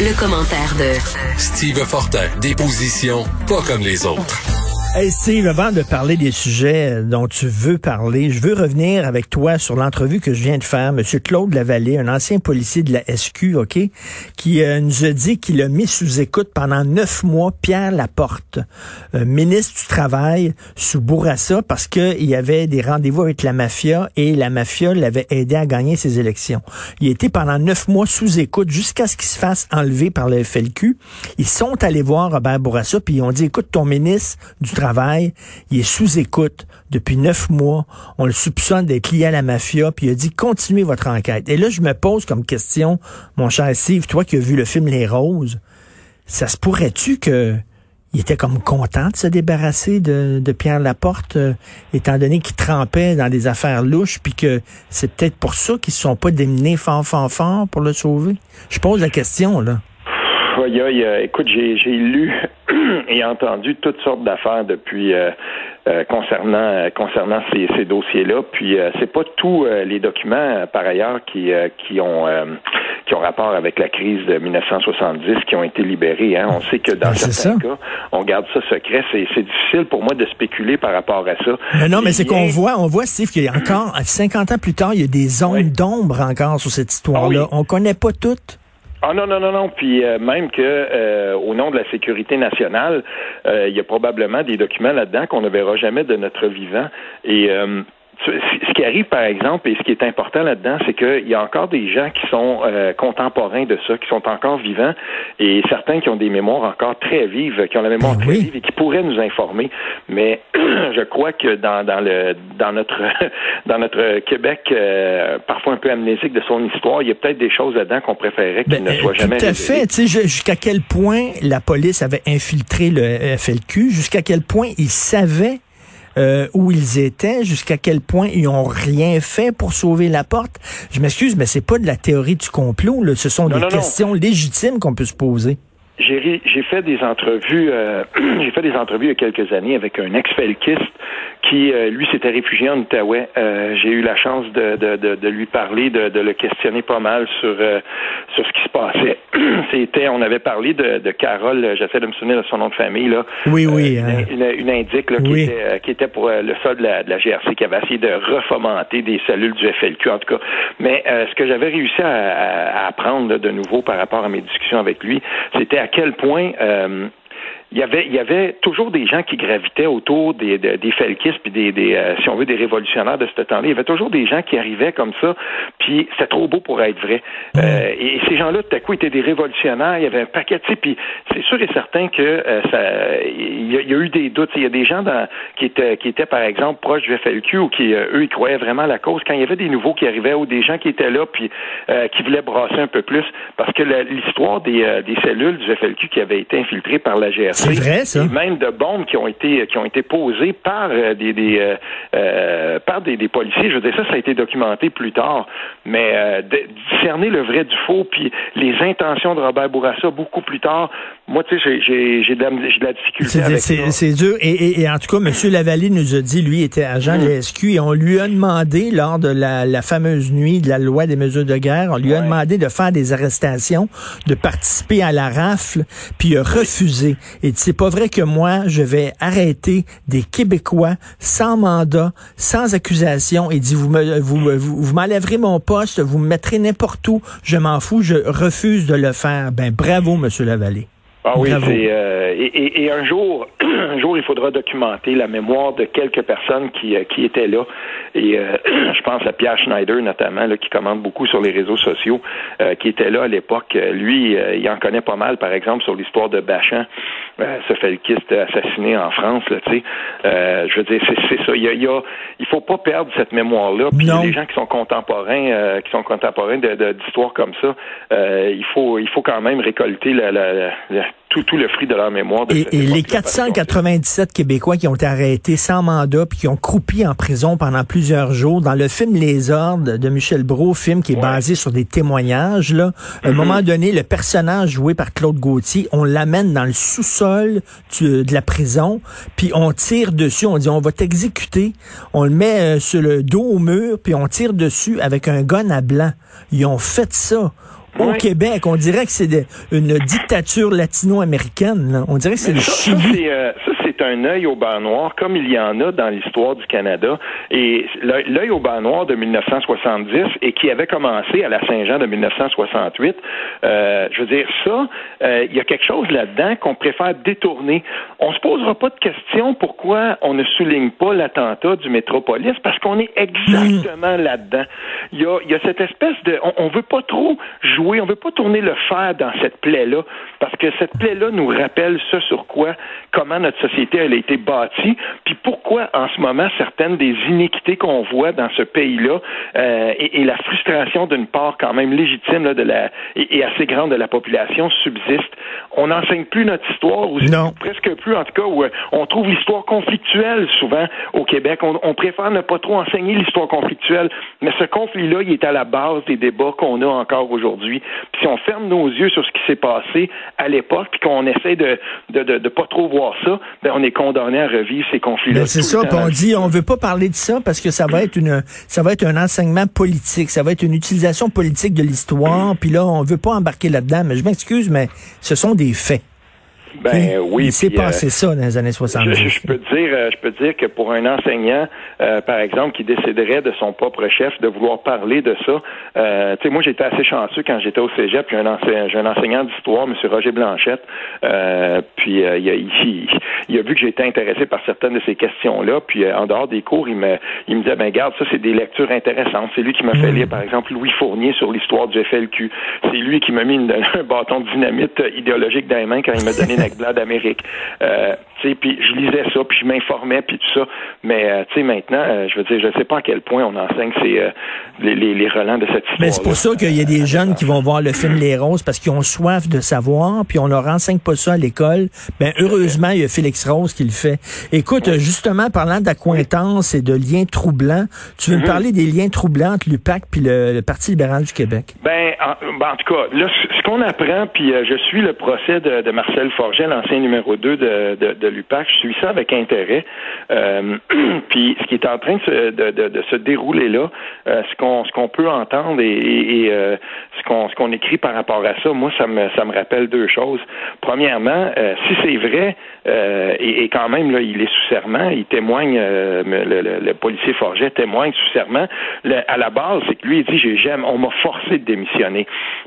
Le, commentaire de Steve Fortin, des positions pas comme les autres. Hey Steve, avant de parler des sujets dont tu veux parler, je veux revenir avec toi sur l'entrevue que je viens de faire. Monsieur Claude Lavallée, un ancien policier de la SQ, OK, qui euh, nous a dit qu'il a mis sous écoute pendant neuf mois Pierre Laporte, euh, ministre du Travail, sous Bourassa, parce qu'il y avait des rendez-vous avec la mafia et la mafia l'avait aidé à gagner ses élections. Il a été pendant neuf mois sous écoute jusqu'à ce qu'il se fasse enlever par le FLQ. Ils sont allés voir Robert Bourassa, puis ils ont dit, écoute, ton ministre du Travail, il est sous écoute depuis neuf mois. On le soupçonne d'être lié à la mafia, puis il a dit continuez votre enquête. Et là, je me pose comme question, mon cher Steve, toi qui as vu le film Les Roses, ça se pourrait-tu que il était comme content de se débarrasser de, Pierre Laporte, euh, étant donné qu'il trempait dans des affaires louches, puis que c'est peut-être pour ça qu'ils ne sont pas démenés fort, fort, fort pour le sauver? Je pose la question, là. Écoute, j'ai lu et entendu toutes sortes d'affaires depuis euh, euh, concernant euh, concernant ces, ces dossiers-là. Puis c'est pas tous les documents par ailleurs qui qui ont qui ont rapport avec la crise de 1970 qui ont été libérés. Hein. On sait que dans ben, certains cas, on garde ça secret. C'est, difficile pour moi de spéculer par rapport à ça. Mais non, mais c'est qu'on voit, on voit, Steve, qu'il y a encore, 50 ans plus tard, il y a des zones d'ombre encore sur cette histoire-là. Ah on connaît pas toutes. Ah non, non, non, non. Puis euh, même que euh, au nom de la sécurité nationale, euh, il y a probablement des documents là-dedans qu'on ne verra jamais de notre vivant. Et ce qui arrive, par exemple, et ce qui est important là-dedans, c'est qu'il y a encore des gens qui sont euh, contemporains de ça, qui sont encore vivants, et certains qui ont des mémoires encore très vives, qui ont la mémoire ben très vive et qui pourraient nous informer. Mais je crois que dans, dans le dans notre dans notre Québec, euh, parfois un peu amnésique de son histoire, il y a peut-être des choses là-dedans qu'on préférait qu'il ben, ne soient jamais. Tout à fait. Jusqu'à quel point la police avait infiltré le FLQ, jusqu'à quel point ils savaient euh, où ils étaient, jusqu'à quel point ils ont rien fait pour sauver la porte. Je m'excuse, mais c'est pas de la théorie du complot. Là. Ce sont des questions légitimes qu'on peut se poser. J'ai fait des entrevues, euh, j'ai fait des entrevues il y a quelques années avec un ex-felkiste qui, euh, lui, s'était réfugié en Outaouais. Euh, j'ai eu la chance de, de, de, lui parler, de, de, le questionner pas mal sur sur ce qui se passait. C'était, on avait parlé de, de Carole, j'essaie de me souvenir de son nom de famille là. Oui, oui. Une, une, indique là, qui, était, qui était pour le sol de la, de la, GRC, qui avait essayé de refomenter des cellules du FLQ en tout cas. Mais ce que j'avais réussi à, à apprendre de nouveau par rapport à mes discussions avec lui, c'était à quel point euh, il y avait, il y avait toujours des gens qui gravitaient autour des, des, des felkistes puis des, des euh, si on veut, des révolutionnaires de ce temps-là. Il y avait toujours des gens qui arrivaient comme ça, puis c'était trop beau pour être vrai. Euh, et, ces gens-là, tout à coup, étaient des révolutionnaires. Il y avait un paquet de puis c'est sûr et certain que euh, ça, il y, a, eu des doutes. Il y a des gens dans, qui étaient, qui étaient par exemple proches du FLQ ou qui eux, ils croyaient vraiment à la cause. Quand il y avait des nouveaux qui arrivaient ou des gens qui étaient là puis qui voulaient brasser un peu plus, parce que l'histoire des, des cellules du FLQ qui avaient été infiltrées par la GRC c'est vrai, ça. Et même de bombes qui ont été qui ont été posées par euh, des, des euh, euh, par des, des, policiers. Je veux dire ça, ça a été documenté plus tard. Mais discerner le vrai du faux, puis les intentions de Robert Bourassa beaucoup plus tard. Moi, tu sais, j'ai de, la difficulté avec ça. C'est dur. Et, et, en tout cas, M. Lavallée nous a dit, lui était agent de l'ESQ, et on lui a demandé lors de la, la, fameuse nuit de la loi des mesures de guerre, on lui a demandé de faire des arrestations, de participer à la rafle, puis il a refusé. Et c'est pas vrai que moi, je vais arrêter des Québécois sans mandat, sans accusation et dit, vous me, vous, vous, m'enlèverez mon poste, vous me mettrez n'importe où, je m'en fous, je refuse de le faire. Ben, bravo, Monsieur Lavallée. Ah oui, c'est euh, et, et, un jour, un jour, il faudra documenter la mémoire de quelques personnes qui, euh, qui étaient là. Et euh, je pense à Pierre Schneider notamment, là, qui commande beaucoup sur les réseaux sociaux, qui était là à l'époque. Lui, il en connaît pas mal, par exemple, sur l'histoire de Bachan, ce felkiste assassiné en France. Là, tu sais, je veux dire, c'est ça. Il y, a, il, faut pas perdre cette mémoire-là. Puis les gens qui sont contemporains, qui sont contemporains d'histoires comme ça, il faut, il faut quand même récolter la, la tout, le fruit de leur mémoire. et, les 497 Québécois qui ont été arrêtés sans mandat puis qui ont croupi en prison pendant plusieurs jours, dans le film Les Ordres de Michel Brault, film qui est basé sur des témoignages, là, à un mm-hmm. moment donné, le personnage joué par Claude Gauthier, on l'amène dans le sous-sol de la prison, puis on tire dessus, on dit on va t'exécuter, on le met euh, sur le dos au mur, puis on tire dessus avec un gun à blanc. Ils ont fait ça au Québec. On dirait que c'est une dictature latino-américaine. On dirait que c'est le Chili. Euh, ça, c'est un œil au bas noir, comme il y en a dans l'histoire du Canada. Et l'œil au bas noir de 1970 et qui avait commencé à la Saint-Jean de 1968, euh, je veux dire, ça, euh, il y a quelque chose là-dedans qu'on préfère détourner. On se posera pas de question pourquoi on ne souligne pas l'attentat du Métropolis, parce qu'on est exactement là-dedans. Il y a, y a cette espèce de... On, on veut pas trop jouer, on veut pas tourner le fer dans cette plaie-là, parce que cette plaie-là nous rappelle ce sur quoi, comment notre société elle a été bâtie, puis pourquoi en ce moment certaines des iniquités qu'on voit dans ce pays-là euh, et, la frustration d'une part quand même légitime là, de la et, assez grande de la population subsiste. On n'enseigne plus notre histoire, ou presque plus en tout cas, où euh, on trouve l'histoire conflictuelle souvent au Québec. On, on préfère ne pas trop enseigner l'histoire conflictuelle, mais ce conflit-là, il est à la base des débats qu'on a encore aujourd'hui. Puis si on ferme nos yeux sur ce qui s'est passé à l'époque, puis qu'on essaie de de, de, de, pas trop voir ça, ben on est condamné à revivre ces conflits-là. Ben, c'est ça, on dit on veut pas parler de ça parce que ça va être une ça va être un enseignement politique, ça va être une utilisation politique de l'histoire, puis là on veut pas embarquer là-dedans, mais je m'excuse mais ce sont des faits. Ben oui. Il s'est passé euh, ça dans les années 70. Je, peux dire, euh, je peux dire que pour un enseignant, euh, par exemple, qui déciderait de son propre chef de vouloir parler de ça, tu sais, moi j'étais assez chanceux quand j'étais au Cégep, j'ai un, enseignant, un enseignant d'histoire, M. Roger Blanchette, puis il, a, il, a vu que j'étais intéressé par certaines de ces questions-là, puis en dehors des cours, il me, il me disait, ben garde, ça c'est des lectures intéressantes. C'est lui qui m'a fait mm. lire, par exemple, Louis Fournier sur l'histoire du FLQ. C'est lui qui m'a mis un bâton de dynamite idéologique dans les mains quand il m'a donné Black d'Amérique. Euh, puis je lisais ça, puis je m'informais, puis tout ça. Mais euh, tu sais, maintenant, euh, je veux dire, je sais pas à quel point on enseigne ces, euh, les, les, les, relents de cette histoire. Mais c'est pour ça qu'il y a des jeunes qui vont voir le film Les Roses parce qu'ils ont soif de savoir, puis on leur enseigne pas ça à l'école. Ben heureusement, il y a Félix Rose qui le fait. Écoute, justement, parlant d'accointance et de liens troublants, tu veux me mhm. parler des liens troublants entre l'UPAC puis le, Parti libéral du Québec? Ben, en, ben, en tout cas, là, ce qu'on apprend, puis je suis le procès de, Marcel Forget, l'ancien numéro 2 de, l'UPAC. Je suis ça avec intérêt. Euh, puis ce qui est en train de, de, de se dérouler là, euh, ce qu'on ce qu'on peut entendre et, euh, ce qu'on ce qu'on écrit par rapport à ça, moi ça me ça me rappelle deux choses. Premièrement, si c'est vrai et, quand même là, il est sous serment, il témoigne, le, le, policier Forget témoigne sous serment. à la base, c'est que lui il dit j'ai j'aime, on m'a forcé de démissionner.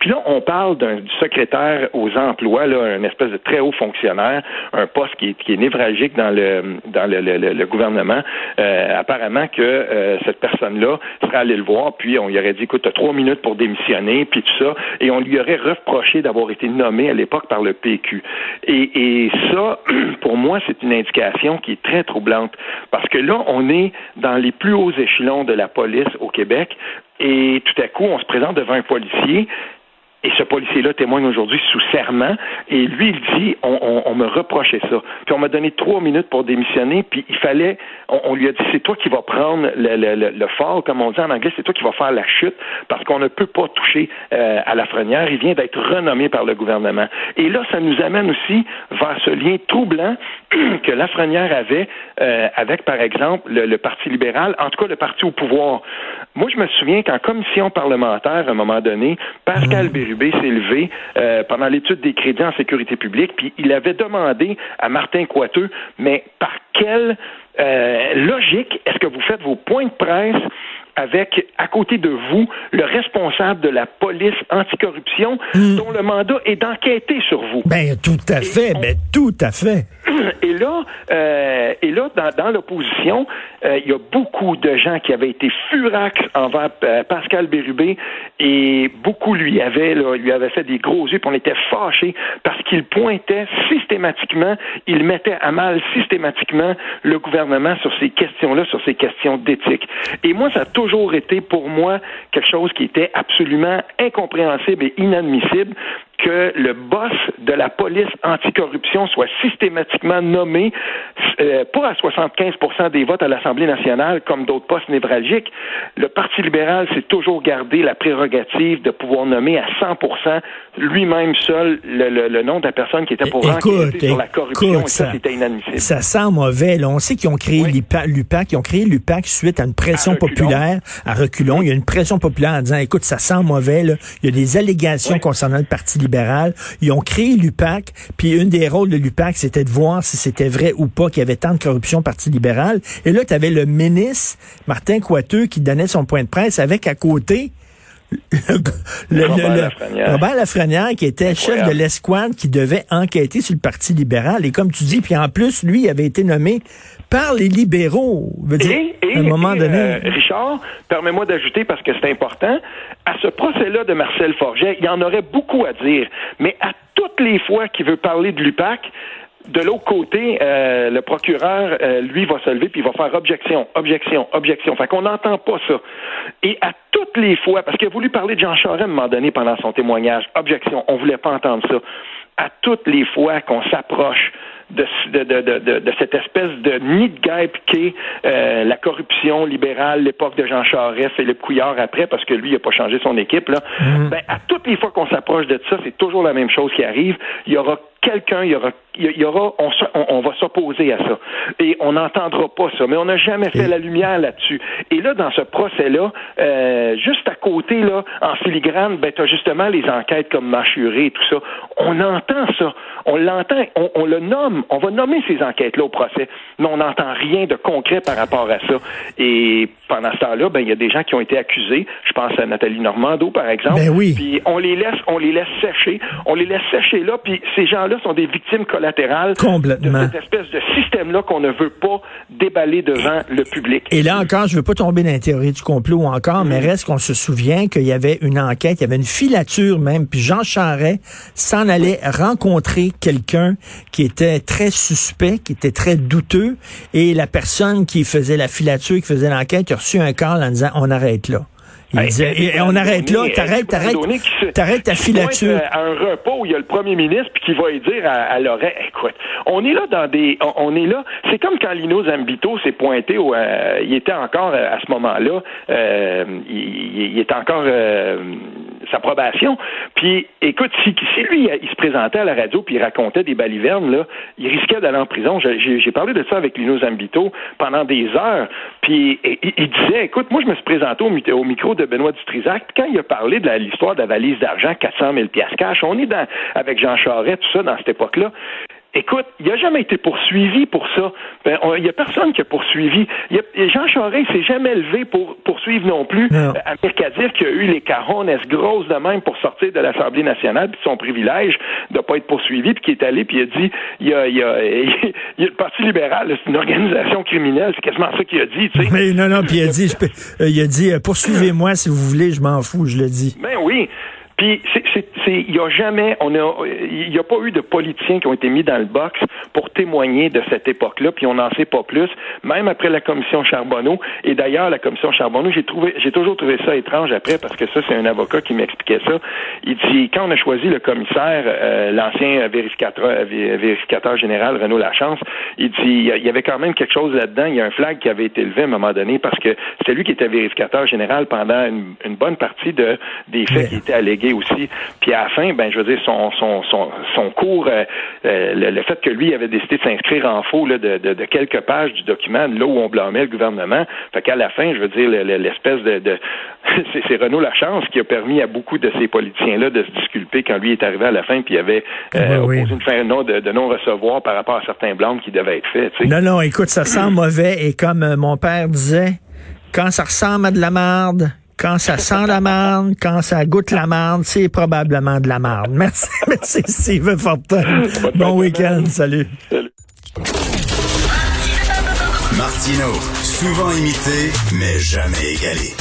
Puis là, on parle d'un secrétaire aux emplois, là, un espèce de très haut fonctionnaire, un poste qui est, névralgique dans le dans le, gouvernement. Euh, apparemment que euh, cette personne-là serait allée le voir, puis on lui aurait dit écoute, tu as trois minutes pour démissionner, puis tout ça, et on lui aurait reproché d'avoir été nommé à l'époque par le PQ. Et ça, pour moi, c'est une indication qui est très troublante, parce que là, on est dans les plus hauts échelons de la police au Québec, et tout à coup, on se présente devant un policier et ce policier-là témoigne aujourd'hui sous serment. Et lui, il dit, on, on, me reprochait ça. Puis on m'a donné trois minutes pour démissionner. Puis il fallait, on, lui a dit, c'est toi qui vas prendre le, le, le, fort, comme on dit en anglais, c'est toi qui vas faire la chute, parce qu'on ne peut pas toucher euh, à la frenière. Il vient d'être renommé par le gouvernement. Et là, ça nous amène aussi vers ce lien troublant que la frenière avait euh, avec, par exemple, le, le Parti libéral, en tout cas le parti au pouvoir. Moi, je me souviens qu'en commission parlementaire, à un moment donné, Pascal mmh. S'est levé euh, pendant l'étude des crédits en sécurité publique, puis il avait demandé à Martin Coiteux, mais par quelle euh, logique est-ce que vous faites vos points de presse avec à côté de vous le responsable de la police anticorruption mmh. dont le mandat est d'enquêter sur vous. Ben tout à fait, ben tout à fait. Et là, euh, et là, dans, dans l'opposition, euh, il y a beaucoup de gens qui avaient été furax envers euh, Pascal Bérubé et beaucoup lui avaient, là, lui avaient fait des gros yeux, puis on était fâchés parce qu'il pointait systématiquement, il mettait à mal systématiquement le gouvernement sur ces questions-là, sur ces questions d'éthique. Et moi, ça a toujours été pour moi quelque chose qui était absolument incompréhensible et inadmissible que le boss de la police anticorruption soit systématiquement nommé euh, pas à 75 des votes à l'Assemblée nationale comme d'autres postes névralgiques. Le Parti libéral s'est toujours gardé la prérogative de pouvoir nommer à 100% lui-même seul le, nom de la personne qui était pour enquêter sur la corruption. ça, c'était inadmissible. Ça sent mauvais. On sait qu'ils ont créé l'UPAC, ils ont créé l'UPAC suite à une pression populaire à reculons. Il y a une pression populaire en disant, écoute, ça sent mauvais. Là. Il y a des allégations concernant le Parti libéral. Ils ont créé l'UPAC, puis une des rôles de l'UPAC, c'était de voir si c'était vrai ou pas qu'il y avait tant de corruption au Parti libéral. Et là, tu avais le ministre, Martin Coiteux, qui donnait son point de presse avec à côté le, Robert, Lafrenière. qui était chef de l'escouade qui devait enquêter sur le Parti libéral. Et comme tu dis, puis en plus, lui avait été nommé par les libéraux. Veut dire, et, à un moment donné. Euh, Richard, permets-moi d'ajouter parce que c'est important. À ce procès-là de Marcel Forget, il y en aurait beaucoup à dire. Mais à toutes les fois qu'il veut parler de l'UPAC, de l'autre côté, euh, le procureur, euh, lui, va se lever puis il va faire objection, objection, objection. Fait qu'on n'entend pas ça. Et à toutes les fois, parce qu'il a voulu parler de Jean Charest à un moment donné pendant son témoignage, objection, on voulait pas entendre ça. À toutes les fois qu'on s'approche de, de, de, de, cette espèce de nid de guêpe qu'est euh, la corruption libérale, l'époque de Jean Charest, le Couillard après, parce que lui, il n'a pas changé son équipe, là. Mm-hmm. Ben, à toutes les fois qu'on s'approche de ça, c'est toujours la même chose qui arrive. Il y aura quelqu'un, il y aura, il y aura on, on, va s'opposer à ça. Et on n'entendra pas ça. Mais on n'a jamais fait la lumière là-dessus. Et là, dans ce procès-là, euh, juste à côté, là, en filigrane, ben, tu as justement les enquêtes comme Machuré et tout ça. On entend ça. On l'entend. On, on, le nomme. On va nommer ces enquêtes-là au procès. Mais on n'entend rien de concret par rapport à ça. Et pendant ce temps-là, ben, il y a des gens qui ont été accusés. Je pense à Nathalie Normando, par exemple. Ben oui. Puis on les laisse, on les laisse sécher. On les laisse sécher là. Puis ces gens-là sont des victimes collatérales Complètement. de cette espèce de système-là qu'on ne veut pas déballer devant le public. Et là encore, je veux pas tomber dans la théorie du complot encore, mais mm. reste qu'on se souvient qu'il y avait une enquête, il y avait une filature même, puis Jean Charret s'en allait rencontrer quelqu'un qui était très suspect, qui était très douteux, et la personne qui faisait la filature, qui faisait l'enquête, a reçu un call en disant on arrête là et on arrête là, t'arrêtes, t'arrêtes, t'arrêtes ta filature. À un repas où il y a le premier ministre puis qui va dire à, l'oreille, écoute, on est là dans des, on, est là, c'est comme quand Lino Zambito s'est pointé, où, euh, il était encore euh, à ce moment-là, euh, il, il, était encore sa probation. Puis, écoute, si, lui, il se présentait à la radio puis il racontait des balivernes, là, il risquait d'aller en prison. J'ai parlé de ça avec Lino Zambito pendant des heures. Puis, il, disait, écoute, moi, je me suis présenté au, micro de Benoît Dutrisac. Quand il a parlé de l'histoire de la valise d'argent, 400 000 cash, on est dans, avec Jean Charest, tout ça, dans cette époque-là. Écoute, il n'a jamais été poursuivi pour ça. Ben, il n'y a personne qui a poursuivi. Y a, Jean Charest s'est jamais levé pour poursuivre non plus non. Amir qui a eu les carones grosses de même pour sortir de l'Assemblée nationale, puis son privilège de ne pas être poursuivi, puis qui est allé, puis il a dit, il y a, y a, y a le Parti libéral, c'est une organisation criminelle, c'est quasiment ça qu'il a dit. Mais non, non, puis il a dit, euh, il a dit, euh, poursuivez-moi si vous voulez, je m'en fous, je le dis. Ben oui. Puis, il n'y a jamais, on a, il n'y a pas eu de politiciens qui ont été mis dans le box pour témoigner de cette époque-là, puis on n'en sait pas plus, même après la commission Charbonneau. Et d'ailleurs, la commission Charbonneau, j'ai trouvé, j'ai toujours trouvé ça étrange après, parce que ça, c'est un avocat qui m'expliquait ça. Il dit, quand on a choisi le commissaire, euh, l'ancien vérificateur, vérificateur général Renaud Lachance, il dit, il y avait quand même quelque chose là-dedans. Il y a un flag qui avait été levé à un moment donné parce que c'est lui qui était vérificateur général pendant une, une bonne partie de, des faits qui étaient allégués aussi. Puis à la fin, ben je veux dire, son, son, son, son cours, euh, euh, le, fait que lui avait décidé de s'inscrire en faux là, de, de, de, quelques pages du document, là où on blâmait le gouvernement, fait qu'à la fin, je veux dire, l'espèce de, de c'est Renaud Lachance qui a permis à beaucoup de ces politiciens-là de se disculper quand lui est arrivé à la fin, puis il avait euh, oui. une fin de, de non-recevoir par rapport à certains blâmes qui devaient être faits. Non, non, écoute, ça sent mauvais, et comme mon père disait, quand ça ressemble à de la merde, quand ça sent la marde, quand ça goûte la marde, c'est probablement de la marde. Merci, merci Steve Fortin. Bon week-end, salut. Martino, souvent imité, mais jamais égalé.